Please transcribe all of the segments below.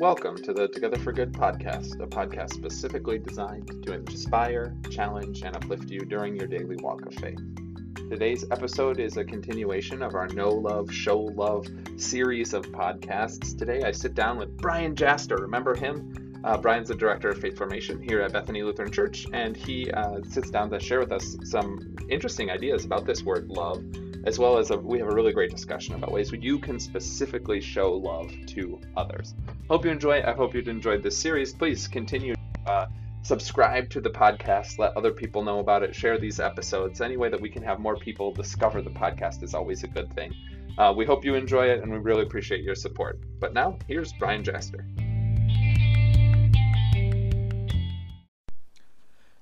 Welcome to the Together for Good podcast, a podcast specifically designed to inspire, challenge, and uplift you during your daily walk of faith. Today's episode is a continuation of our Know Love, Show Love series of podcasts. Today I sit down with Brian Jaster. Remember him? Uh, Brian's the director of faith formation here at Bethany Lutheran Church, and he uh, sits down to share with us some interesting ideas about this word love as well as a, we have a really great discussion about ways you can specifically show love to others. Hope you enjoy. I hope you've enjoyed this series. Please continue. Uh, subscribe to the podcast. Let other people know about it. Share these episodes. Any way that we can have more people discover the podcast is always a good thing. Uh, we hope you enjoy it, and we really appreciate your support. But now, here's Brian Jaster.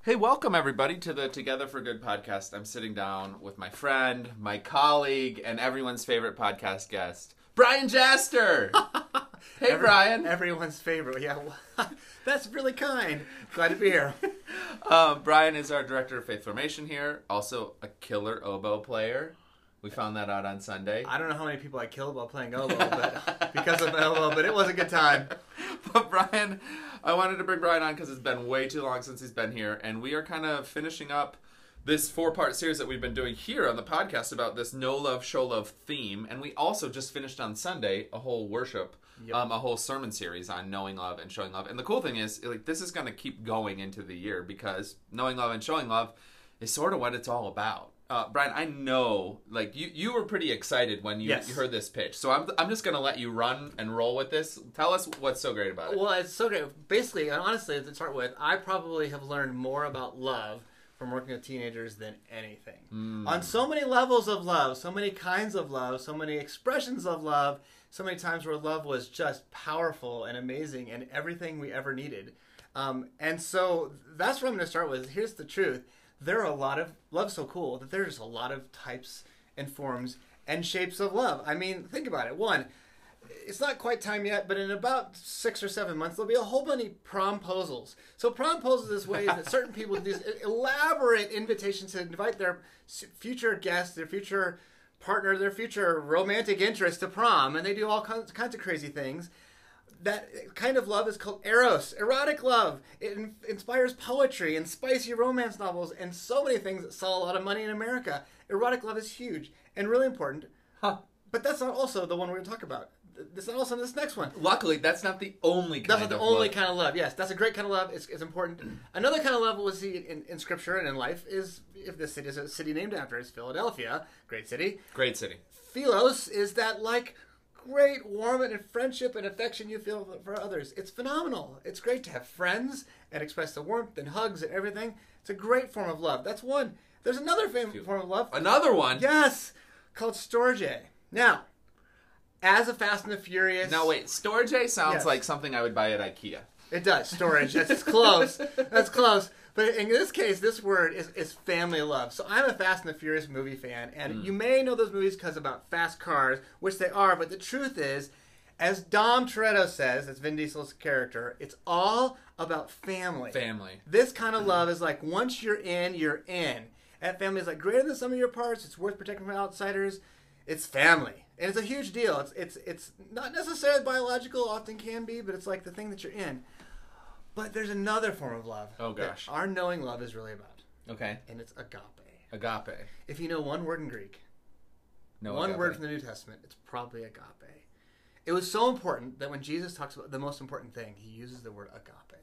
Hey, welcome everybody to the Together for Good podcast. I'm sitting down with my friend, my colleague, and everyone's favorite podcast guest, Brian Jaster. hey, Every, Brian. Everyone's favorite. Yeah, that's really kind. Glad to be here. um, Brian is our director of faith formation here, also a killer oboe player. We found that out on Sunday. I don't know how many people I killed while playing oboe, but because of oboe, but it was a good time. But Brian, I wanted to bring Brian on because it's been way too long since he's been here, and we are kind of finishing up this four part series that we've been doing here on the podcast about this know love, show love theme. And we also just finished on Sunday a whole worship, yep. um, a whole sermon series on knowing love and showing love. And the cool thing is, like, this is going to keep going into the year because knowing love and showing love is sort of what it's all about. Uh, Brian, I know, like you, you were pretty excited when you, yes. you, heard this pitch. So I'm, I'm just gonna let you run and roll with this. Tell us what's so great about it. Well, it's so great. Basically, and honestly, to start with, I probably have learned more about love from working with teenagers than anything. Mm. On so many levels of love, so many kinds of love, so many expressions of love, so many times where love was just powerful and amazing and everything we ever needed. Um, and so that's what I'm going to start with. Here's the truth there are a lot of love so cool that there's a lot of types and forms and shapes of love. I mean, think about it. One, it's not quite time yet, but in about six or seven months, there'll be a whole bunch of promposals. So promposals is way that certain people do these elaborate invitations to invite their future guests, their future partner, their future romantic interest to prom, and they do all kinds, of crazy things that kind of love is called eros, erotic love. It in- inspires poetry and spicy romance novels and so many things that sell a lot of money in America. Erotic love is huge and really important. Huh. But that's not also the one we're going to talk about. This is also this next one. Luckily, that's not the only kind that's not the only love. kind of love. Yes, that's a great kind of love. It's, it's important. Another kind of love we'll see in, in scripture and in life is if this city is a city named after is Philadelphia, great city. Great city. Philos is that like great warmth and friendship and affection you feel for others. It's phenomenal. It's great to have friends and express the warmth and hugs and everything. It's a great form of love. That's one. There's another form of love. Another one? Yes, called Storge. Now, as a Fast and the Furious. Now wait, Storge sounds yes. like something I would buy at IKEA. It does. Storage. That's close. That's close. But in this case, this word is, is family love. So I'm a Fast and the Furious movie fan, and mm. you may know those movies because about fast cars, which they are. But the truth is, as Dom Toretto says, that's Vin Diesel's character, it's all about family. Family. This kind of love is like once you're in, you're in. And family is like greater than some of your parts. It's worth protecting from outsiders. It's family, and it's a huge deal. It's it's it's not necessarily biological. Often can be, but it's like the thing that you're in. But there's another form of love. Oh gosh. Our knowing love is really about. Okay. And it's agape. Agape. If you know one word in Greek, no one agape. word from the New Testament, it's probably agape. It was so important that when Jesus talks about the most important thing, he uses the word agape.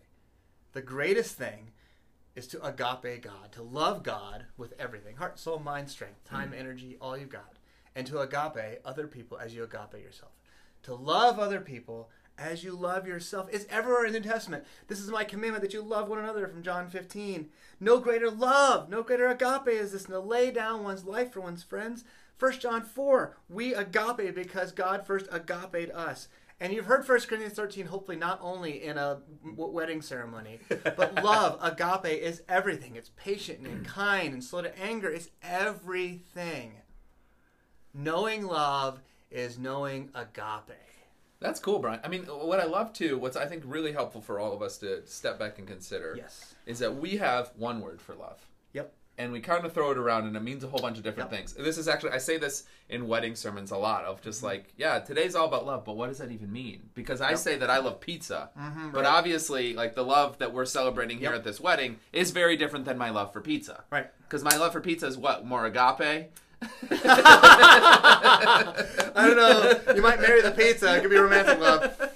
The greatest thing is to agape God, to love God with everything heart, soul, mind, strength, time, mm. energy, all you've got. And to agape other people as you agape yourself. To love other people as you love yourself. It's everywhere in the New Testament. This is my commandment that you love one another from John 15. No greater love, no greater agape is this than to lay down one's life for one's friends. 1 John 4, we agape because God first agape us. And you've heard 1 Corinthians 13, hopefully not only in a wedding ceremony, but love, agape, is everything. It's patient and kind and slow to anger. It's everything. Knowing love is knowing agape. That's cool, Brian. I mean, what I love too, what's I think really helpful for all of us to step back and consider, yes, is that we have one word for love. Yep. and we kind of throw it around and it means a whole bunch of different Yep. things. This is actually I say this in wedding sermons a lot of just Mm-hmm. like, yeah, today's all about love, but what does that even mean? Because I say that I love pizza. But Mm-hmm, right. obviously like the love that we're celebrating here Yep. at this wedding is very different than my love for pizza. Right. Cuz my love for pizza is what? More agape? I don't know. You might marry the pizza. It could be romantic love.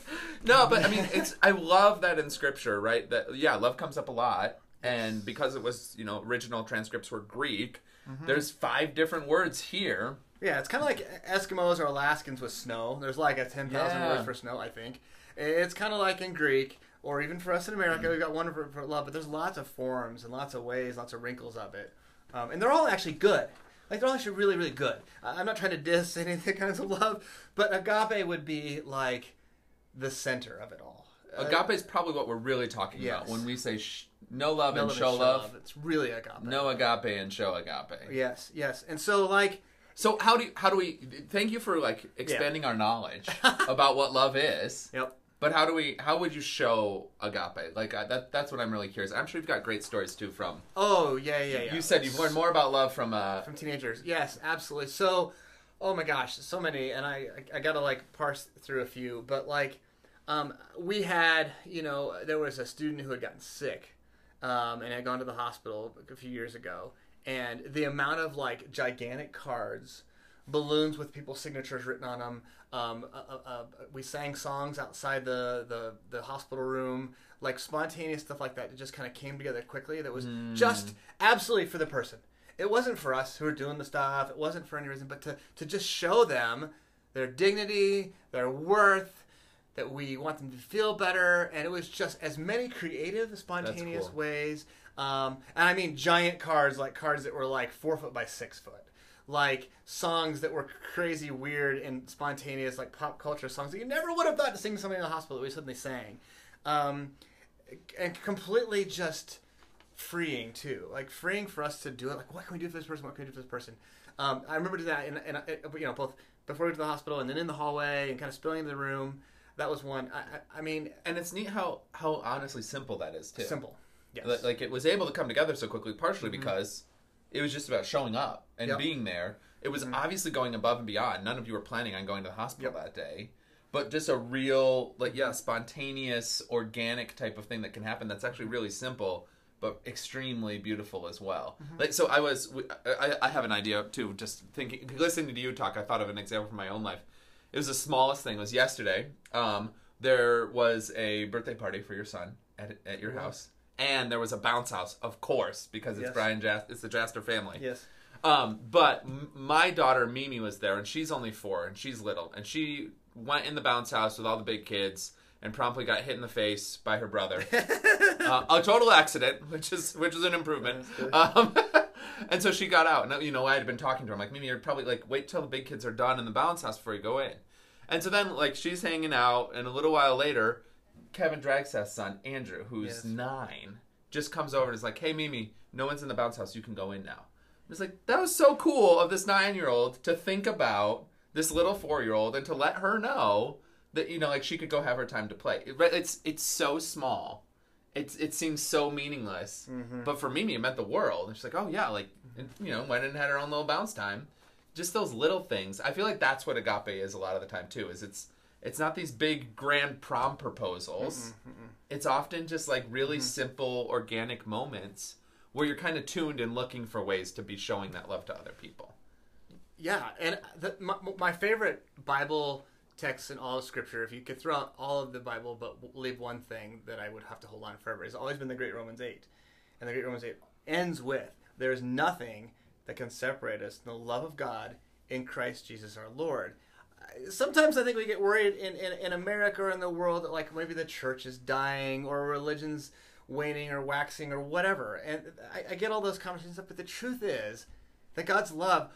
No, but I mean, it's I love that in scripture, right? That yeah, love comes up a lot, and because it was you know original transcripts were Greek, Mm-hmm. there's five different words here. Yeah, it's kind of like Eskimos or Alaskans with snow. There's like a 10,000 Yeah. word for snow, I think. It's kind of like in Greek, or even for us in America, we've got one for, for love, but there's lots of forms and lots of ways, lots of wrinkles of it. Um, and they're all actually good. Like, they're all actually really, really good. I'm not trying to diss any of the kinds of love, but agape would be like the center of it all. Uh, Agape is probably what we're really talking about when we say sh- no love no and love show and love. It's really agape. Know agape and show agape. Yes, yes. And so, like, So how do you, how do we? Thank you for like expanding our knowledge about what love is. yep. But how do we? How would you show agape? Like uh, that. That's what I'm really curious. I'm sure you've got great stories too from. Oh, yeah, yeah, yeah. You said you've learned more about love from. Uh, from teenagers. Yes, absolutely. So, oh my gosh, so many, and I I, I gotta like parse through a few, but like, um, we had you know there was a student who had gotten sick, um, and had gone to the hospital a few years ago, and the amount of like gigantic cards. Balloons with people's signatures written on them. Um, uh, uh, uh, we sang songs outside the, the, the hospital room, like spontaneous stuff like that. It just kind of came together quickly. That was just absolutely for the person it wasn't for us who were doing the stuff. It wasn't for any reason, but to, to just show them their dignity, their worth, that we want them to feel better. And it was just as many creative, spontaneous cool. ways. Um, and I mean giant cards, like cards that were like four foot by six foot. Like songs that were crazy, weird, and spontaneous, like pop culture songs that you never would have thought to sing something in the hospital that we suddenly sang. Um, and completely just freeing too, like freeing for us to do it. Like, what can we do for this person? What can we do for this person? Um, I remember doing that, in, in, you know, both before we went to the hospital and then in the hallway and kind of spilling into the room. That was one. I, I, I mean, and it's neat how how honestly simple that is too. simple. Yes. Like it was able to come together so quickly, partially because it was just about showing up and Yep. being there. It was obviously going above and beyond. None of you were planning on going to the hospital Yep. that day, but just a real, like, yeah, spontaneous, organic type of thing that can happen. That's actually really simple, but extremely beautiful as well. Like, so I was, I, I have an idea too. Just thinking, listening to you talk, I thought of an example from my own life. It was the smallest thing. It was yesterday. Um, there was a birthday party for your son at, at your house, and there was a bounce house, of course, because it's Yes. Brian Jas- it's the Jaster family. yes. Um, but m- my daughter Mimi was there, and she's only four, and she's little, and she went in the bounce house with all the big kids, and promptly got hit in the face by her brother. uh, a total accident, which is which is an improvement. Um, and so she got out, and you know I had been talking to her. I'm like, Mimi, you're probably like wait till the big kids are done in the bounce house before you go in. And so then like she's hanging out, and a little while later, Kevin Dragstaff's son Andrew, who's Yes. nine, just comes over and is like, "Hey, Mimi, no one's in the bounce house. You can go in now." It's like that was so cool of this nine-year-old to think about this little four-year-old and to let her know that you know, like she could go have her time to play. It- It's it's so small. It's it seems so meaningless, mm-hmm. but for Mimi, it meant the world. And she's like, "Oh yeah, like mm-hmm. and, you know, went and had her own little bounce time." Just those little things. I feel like that's what agape is a lot of the time too. Is it's it's not these big grand prom proposals. Mm-hmm, mm-hmm, mm-hmm. It's often just like really simple, organic moments where you're kind of tuned and looking for ways to be showing that love to other people. Yeah, and the, my, my favorite Bible text in all of Scripture, if you could throw out all of the Bible but leave one thing that I would have to hold on forever, has always been the Great Romans 8. And the Great Romans 8 ends with There is nothing that can separate us from the love of God in Christ Jesus our Lord. Sometimes I think we get worried in, in, in America or in the world that, like, maybe the church is dying or religion's waning or waxing or whatever. And I, I get all those conversations, up, but the truth is that God's love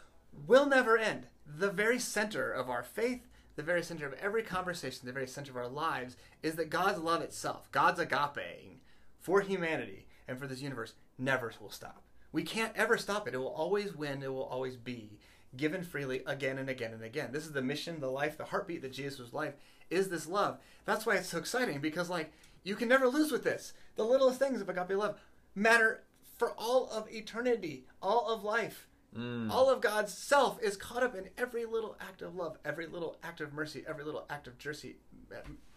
will never end. The very center of our faith, the very center of every conversation, the very center of our lives is that God's love itself, God's agape for humanity and for this universe, never will stop. We can't ever stop it. It will always win, it will always be given freely again and again and again. This is the mission, the life, the heartbeat that Jesus' was life is this love. That's why it's so exciting because, like, you can never lose with this. The littlest things of agape love matter for all of eternity, all of life. Mm. All of God's self is caught up in every little act of love, every little act of mercy, every little act of justice.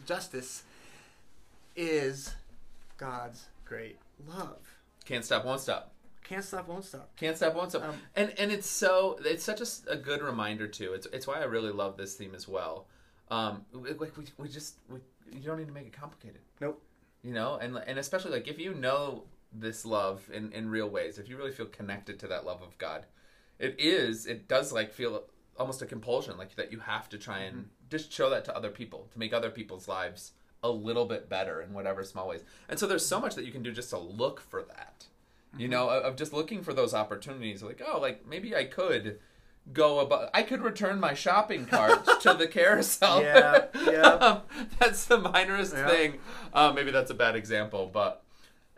Justice is God's great love. Can't stop, won't stop. Can't stop, won't stop. Can't stop, won't stop. Um, and and it's so it's such a good reminder too. It's it's why I really love this theme as well. Um, we, we, we just we, you don't need to make it complicated. Nope. You know, and and especially like if you know this love in in real ways, if you really feel connected to that love of God, it is it does like feel almost a compulsion like that you have to try and just show that to other people to make other people's lives a little bit better in whatever small ways. And so there's so much that you can do just to look for that. You know, of just looking for those opportunities like, oh, like maybe I could go about I could return my shopping cart to the carousel. Yeah, yeah. Um, that's the minorest Yeah. thing. Uh, maybe that's a bad example, but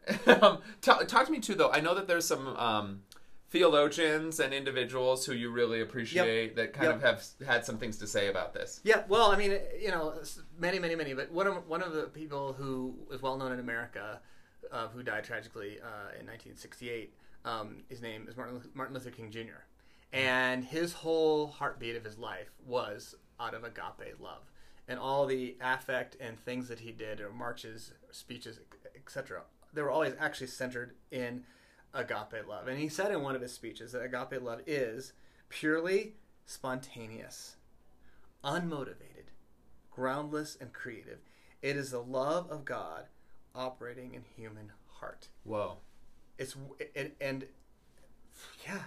um, talk, talk to me too, though. I know that there's some um, theologians and individuals who you really appreciate that kind Yep. of have had some things to say about this. Yeah, well, I mean, you know, many, many, many. But one of one of the people who is well known in America, uh, who died tragically uh, in 1968, um, his name is Martin Luther, Martin Luther King Jr. And his whole heartbeat of his life was out of agape love, and all the affect and things that he did, or marches, speeches, etc. They were always actually centered in agape love. And he said in one of his speeches that agape love is purely spontaneous unmotivated, groundless, and creative. It is the love of God operating in human heart. Whoa. It's and, and yeah,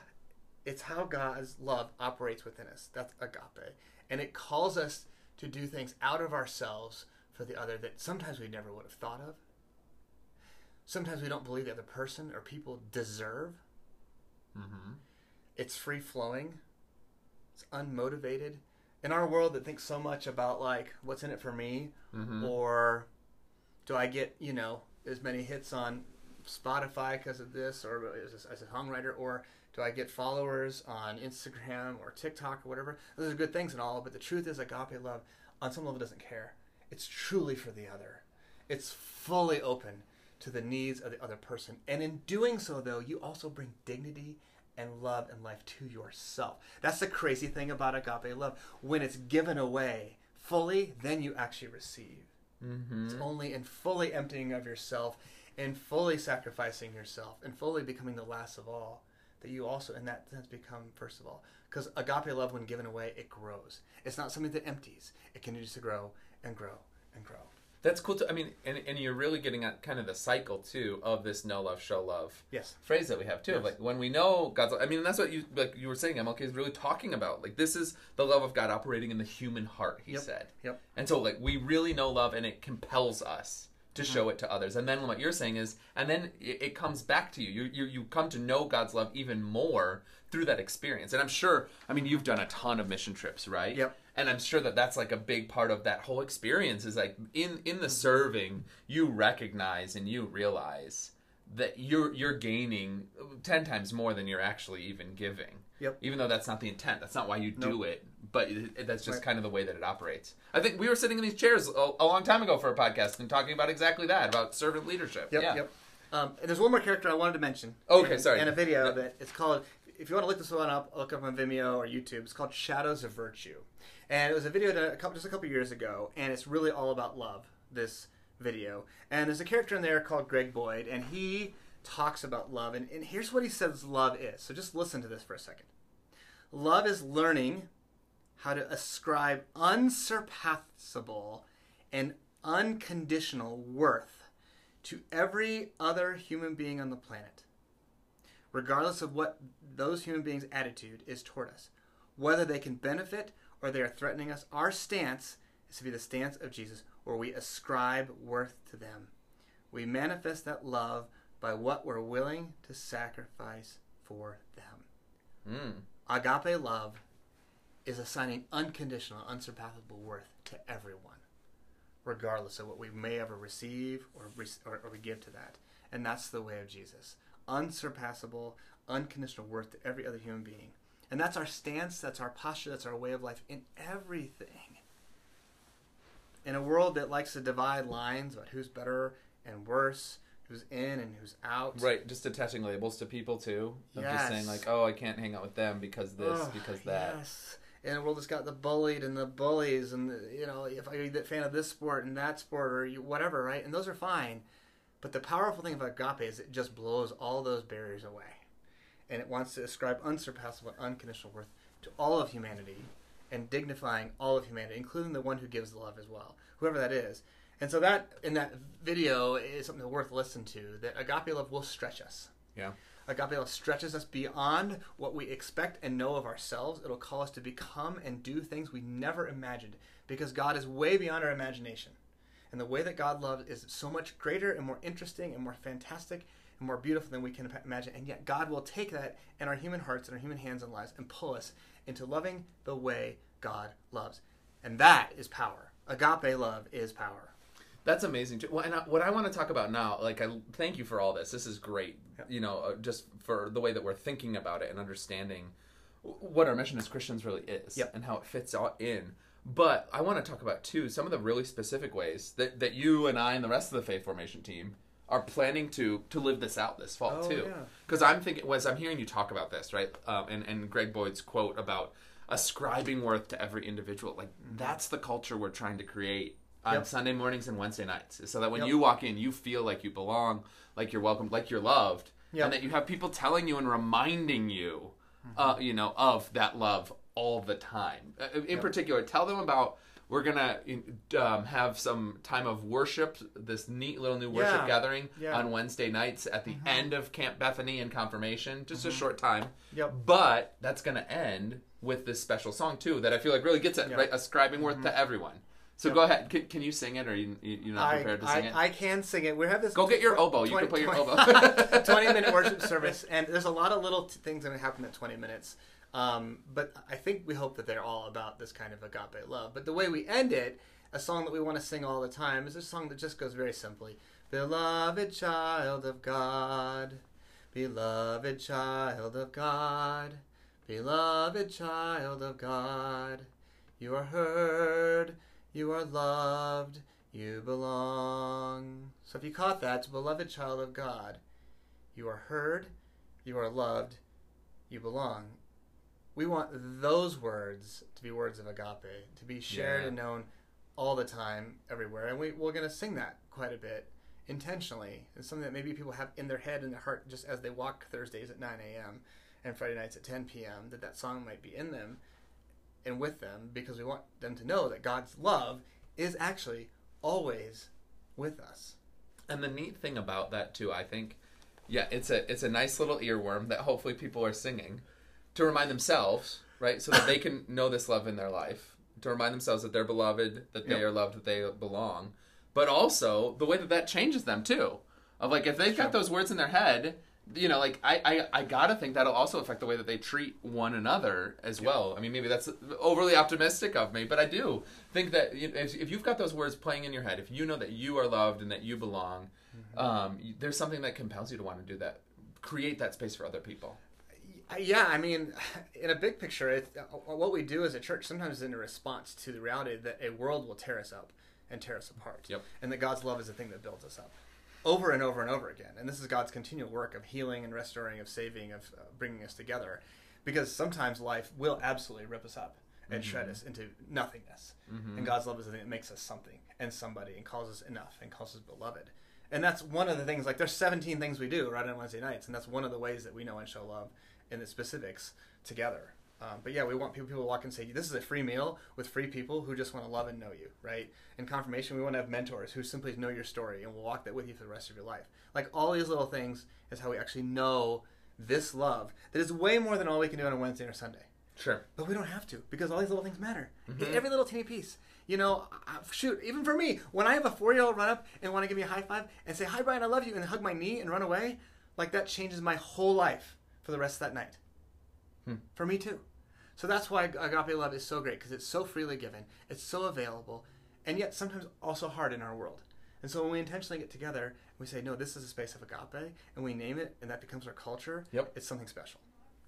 it's how God's love operates within us. That's agape, and it calls us to do things out of ourselves for the other that sometimes we never would have thought of. Sometimes we don't believe the other person or people deserve. Mm-hmm. It's free flowing. It's unmotivated. In our world that thinks so much about like what's in it for me, Mm-hmm. or do I get you know as many hits on Spotify because of this, or as a, as a songwriter, or do I get followers on Instagram or TikTok or whatever? Those are good things and all, but the truth is, agape love on some level doesn't care. It's truly for the other. It's fully open to the needs of the other person, and in doing so, though, you also bring dignity and love and life to yourself. That's the crazy thing about agape love. When it's given away fully, then you actually receive. Mm-hmm. It's only in fully emptying of yourself and fully sacrificing yourself and fully becoming the last of all that you also, in that sense, become first of all. Because agape love, when given away, it grows. It's not something that empties. It continues to grow and grow and grow. That's cool. To, I mean, and, and you're really getting at kind of the cycle too of this know love, show love Yes. phrase that we have too. Yes. Like when we know God's, I mean, that's what you like you were saying. MLK is really talking about. Like this is the love of God operating in the human heart. He Yep. said. Yep. And so like we really know love, and it compels us to mm-hmm. show it to others. And then what you're saying is, and then it, it comes back to you. You you you come to know God's love even more through that experience. And I'm sure. I mean, you've done a ton of mission trips, right? Yep. And i'm sure that that's like a big part of that whole experience is like in in the Mm-hmm. serving you recognize and you realize that you're you're gaining 10 times more than you're actually even giving Yep. even though that's not the intent that's not why you do Nope. it but it, that's just Right. kind of the way that it operates i think we were sitting in these chairs a, a long time ago for a podcast and talking about exactly that about servant leadership Yep. yeah Yep. Um, and there's one more character I wanted to mention. Okay, and, sorry. And a video it. It's called. If you want to look this one up, look up on Vimeo or YouTube. It's called Shadows of Virtue, and it was a video done a couple, just a couple years ago, and it's really all about love. This video, and there's a character in there called Greg Boyd, and he talks about love, and, and here's what he says love is. So just listen to this for a second. Love is learning how to ascribe unsurpassable and unconditional worth to every other human being on the planet, regardless of what those human beings' attitude is toward us. Whether they can benefit or they are threatening us, our stance is to be the stance of Jesus, where we ascribe worth to them. We manifest that love by what we're willing to sacrifice for them. mm. Agape love is assigning unconditional, unsurpassable worth to everyone, regardless of what we may ever receive or, re- or, or we give to that. And that's the way of Jesus. Unsurpassable, unconditional worth to every other human being. And that's our stance, that's our posture, that's our way of life in everything. In a world that likes to divide lines about who's better and worse, who's in and who's out. Right, just attaching labels to people too. Of Yes. just saying like, oh, I can't hang out with them because this, because that. Yes. And a world that's got the bullied and the bullies, and the, you know, if I'm a fan of this sport and that sport or you, whatever, right? And those are fine. But the powerful thing about agape is it just blows all those barriers away, and it wants to ascribe unsurpassable, unconditional worth to all of humanity, and dignifying all of humanity, including the one who gives the love as well, whoever that is. And so that in that video is something worth listening to. That agape love will stretch us. Yeah. Agape love stretches us beyond what we expect and know of ourselves. It'll call us to become and do things we never imagined because God is way beyond our imagination. And the way that God loves is so much greater and more interesting and more fantastic and more beautiful than we can imagine. And yet, God will take that in our human hearts and our human hands and lives and pull us into loving the way God loves. And that is power. Agape love is power. That's amazing. too. Well, and I, what I want to talk about now, like, I thank you for all this. This is great. Yeah. You know, uh, just for the way that we're thinking about it and understanding what our mission as Christians really is Yep. and how it fits all in. But I want to talk about too some of the really specific ways that, that you and I and the rest of the faith formation team are planning to to live this out this fall Oh, too. yeah. Because I'm thinking, as I'm hearing you talk about this, right, um, and and Greg Boyd's quote about ascribing worth to every individual, like that's the culture we're trying to create on Yep. Sunday mornings and Wednesday nights, so that when Yep. you walk in, you feel like you belong, like you're welcome, like you're loved, Yep. and that you have people telling you and reminding you, Mm-hmm. uh, you know, of that love all the time. Uh, In particular, tell them about. We're gonna um, have some time of worship, this neat little new worship Yeah. gathering Yeah. on Wednesday nights at the mm-hmm. end of Camp Bethany and confirmation, just a mm-hmm. short time. Yep. But that's going to end with this special song too that I feel like really gets it Yeah. right, ascribing worth to mm-hmm. everyone. So Yep. go ahead. Can, can you sing it, or you, you- you're not I, prepared to I, sing it? I can sing it. We have this. Go get your oboe. You can 20 play your 20 oboe. 20 minute worship service, and there's a lot of little t- things that going to happen in 20 minutes. Um, but I think we hope that they're all about this kind of agape love. But the way we end it, a song that we want to sing all the time, is a song that just goes very simply Beloved child of God, beloved child of God, beloved child of God, you are heard, you are loved, you belong. So if you caught that, beloved child of God, you are heard, you are loved, you belong. We want those words to be words of agape, to be shared Yeah. and known all the time, everywhere. And we, we're going to sing that quite a bit intentionally. It's something that maybe people have in their head and their heart just as they walk Thursdays at 9 a.m. and Friday nights at 10 p.m., that that song might be in them and with them because we want them to know that God's love is actually always with us. And the neat thing about that too, I think, yeah, it's a it's a nice little earworm that hopefully people are singing to remind themselves, right, so that they can know this love in their life, to remind themselves that they're beloved, that they Yep. are loved, that they belong, but also the way that that changes them too. Of like if they've got those words in their head, you know, like I, I I gotta think that'll also affect the way that they treat one another as well. I mean, maybe that's overly optimistic of me, but I do think that if, if you've got those words playing in your head, if you know that you are loved and that you belong, um, there's something that compels you to want to do that, create that space for other people. Yeah, I mean, in a big picture, it, uh, what we do as a church sometimes is in a response to the reality that a world will tear us up and tear us apart. Yep. And that God's love is the thing that builds us up over and over and over again. And this is God's continual work of healing and restoring, of saving, of uh, bringing us together. Because sometimes life will absolutely rip us up and mm-hmm. shred us into nothingness. Mm-hmm. And God's love is the thing that makes us something and somebody and calls us enough and calls us beloved. And that's one of the things, like, there's 17 things we do right on Wednesday nights. And that's one of the ways that we know and show love in the specifics together. Um, but yeah, we want people, people to walk and say, this is a free meal with free people who just want to love and know you, right? In confirmation, we want to have mentors who simply know your story and will walk that with you for the rest of your life. Like all these little things is how we actually know this love that is way more than all we can do on a Wednesday or Sunday. Sure. But we don't have to because all these little things matter. Every little teeny piece. You know, shoot, even for me, when I have a four year old run up and want to give me a high five and say, Hi, Brian, I love you, and hug my knee and run away, like that changes my whole life for the rest of that night. For me, too. So that's why agape love is so great because it's so freely given, it's so available, and yet sometimes also hard in our world. And so when we intentionally get together, we say, No, this is a space of agape, and we name it, and that becomes our culture, Yep. it's something special.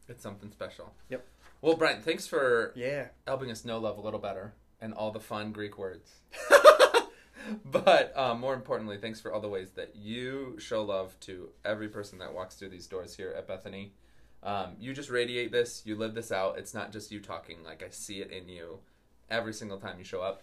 It's something special. Yep. Well, Brent, thanks for Yeah. helping us know love a little better and all the fun Greek words. but um, more importantly, thanks for all the ways that you show love to every person that walks through these doors here at Bethany. Um, you just radiate this. You live this out. It's not just you talking. Like I see it in you every single time you show up.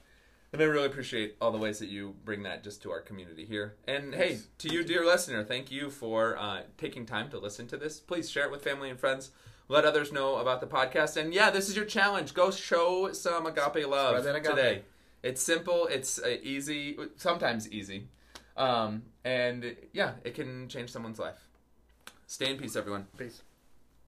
And I really appreciate all the ways that you bring that just to our community here. And hey, to you, dear listener, thank you for uh, taking time to listen to this. Please share it with family and friends. Let others know about the podcast. And yeah, this is your challenge. Go show some agape love agape. today. It's simple. It's uh, easy. Sometimes easy. Um, and yeah, it can change someone's life. Stay in peace, everyone. Peace.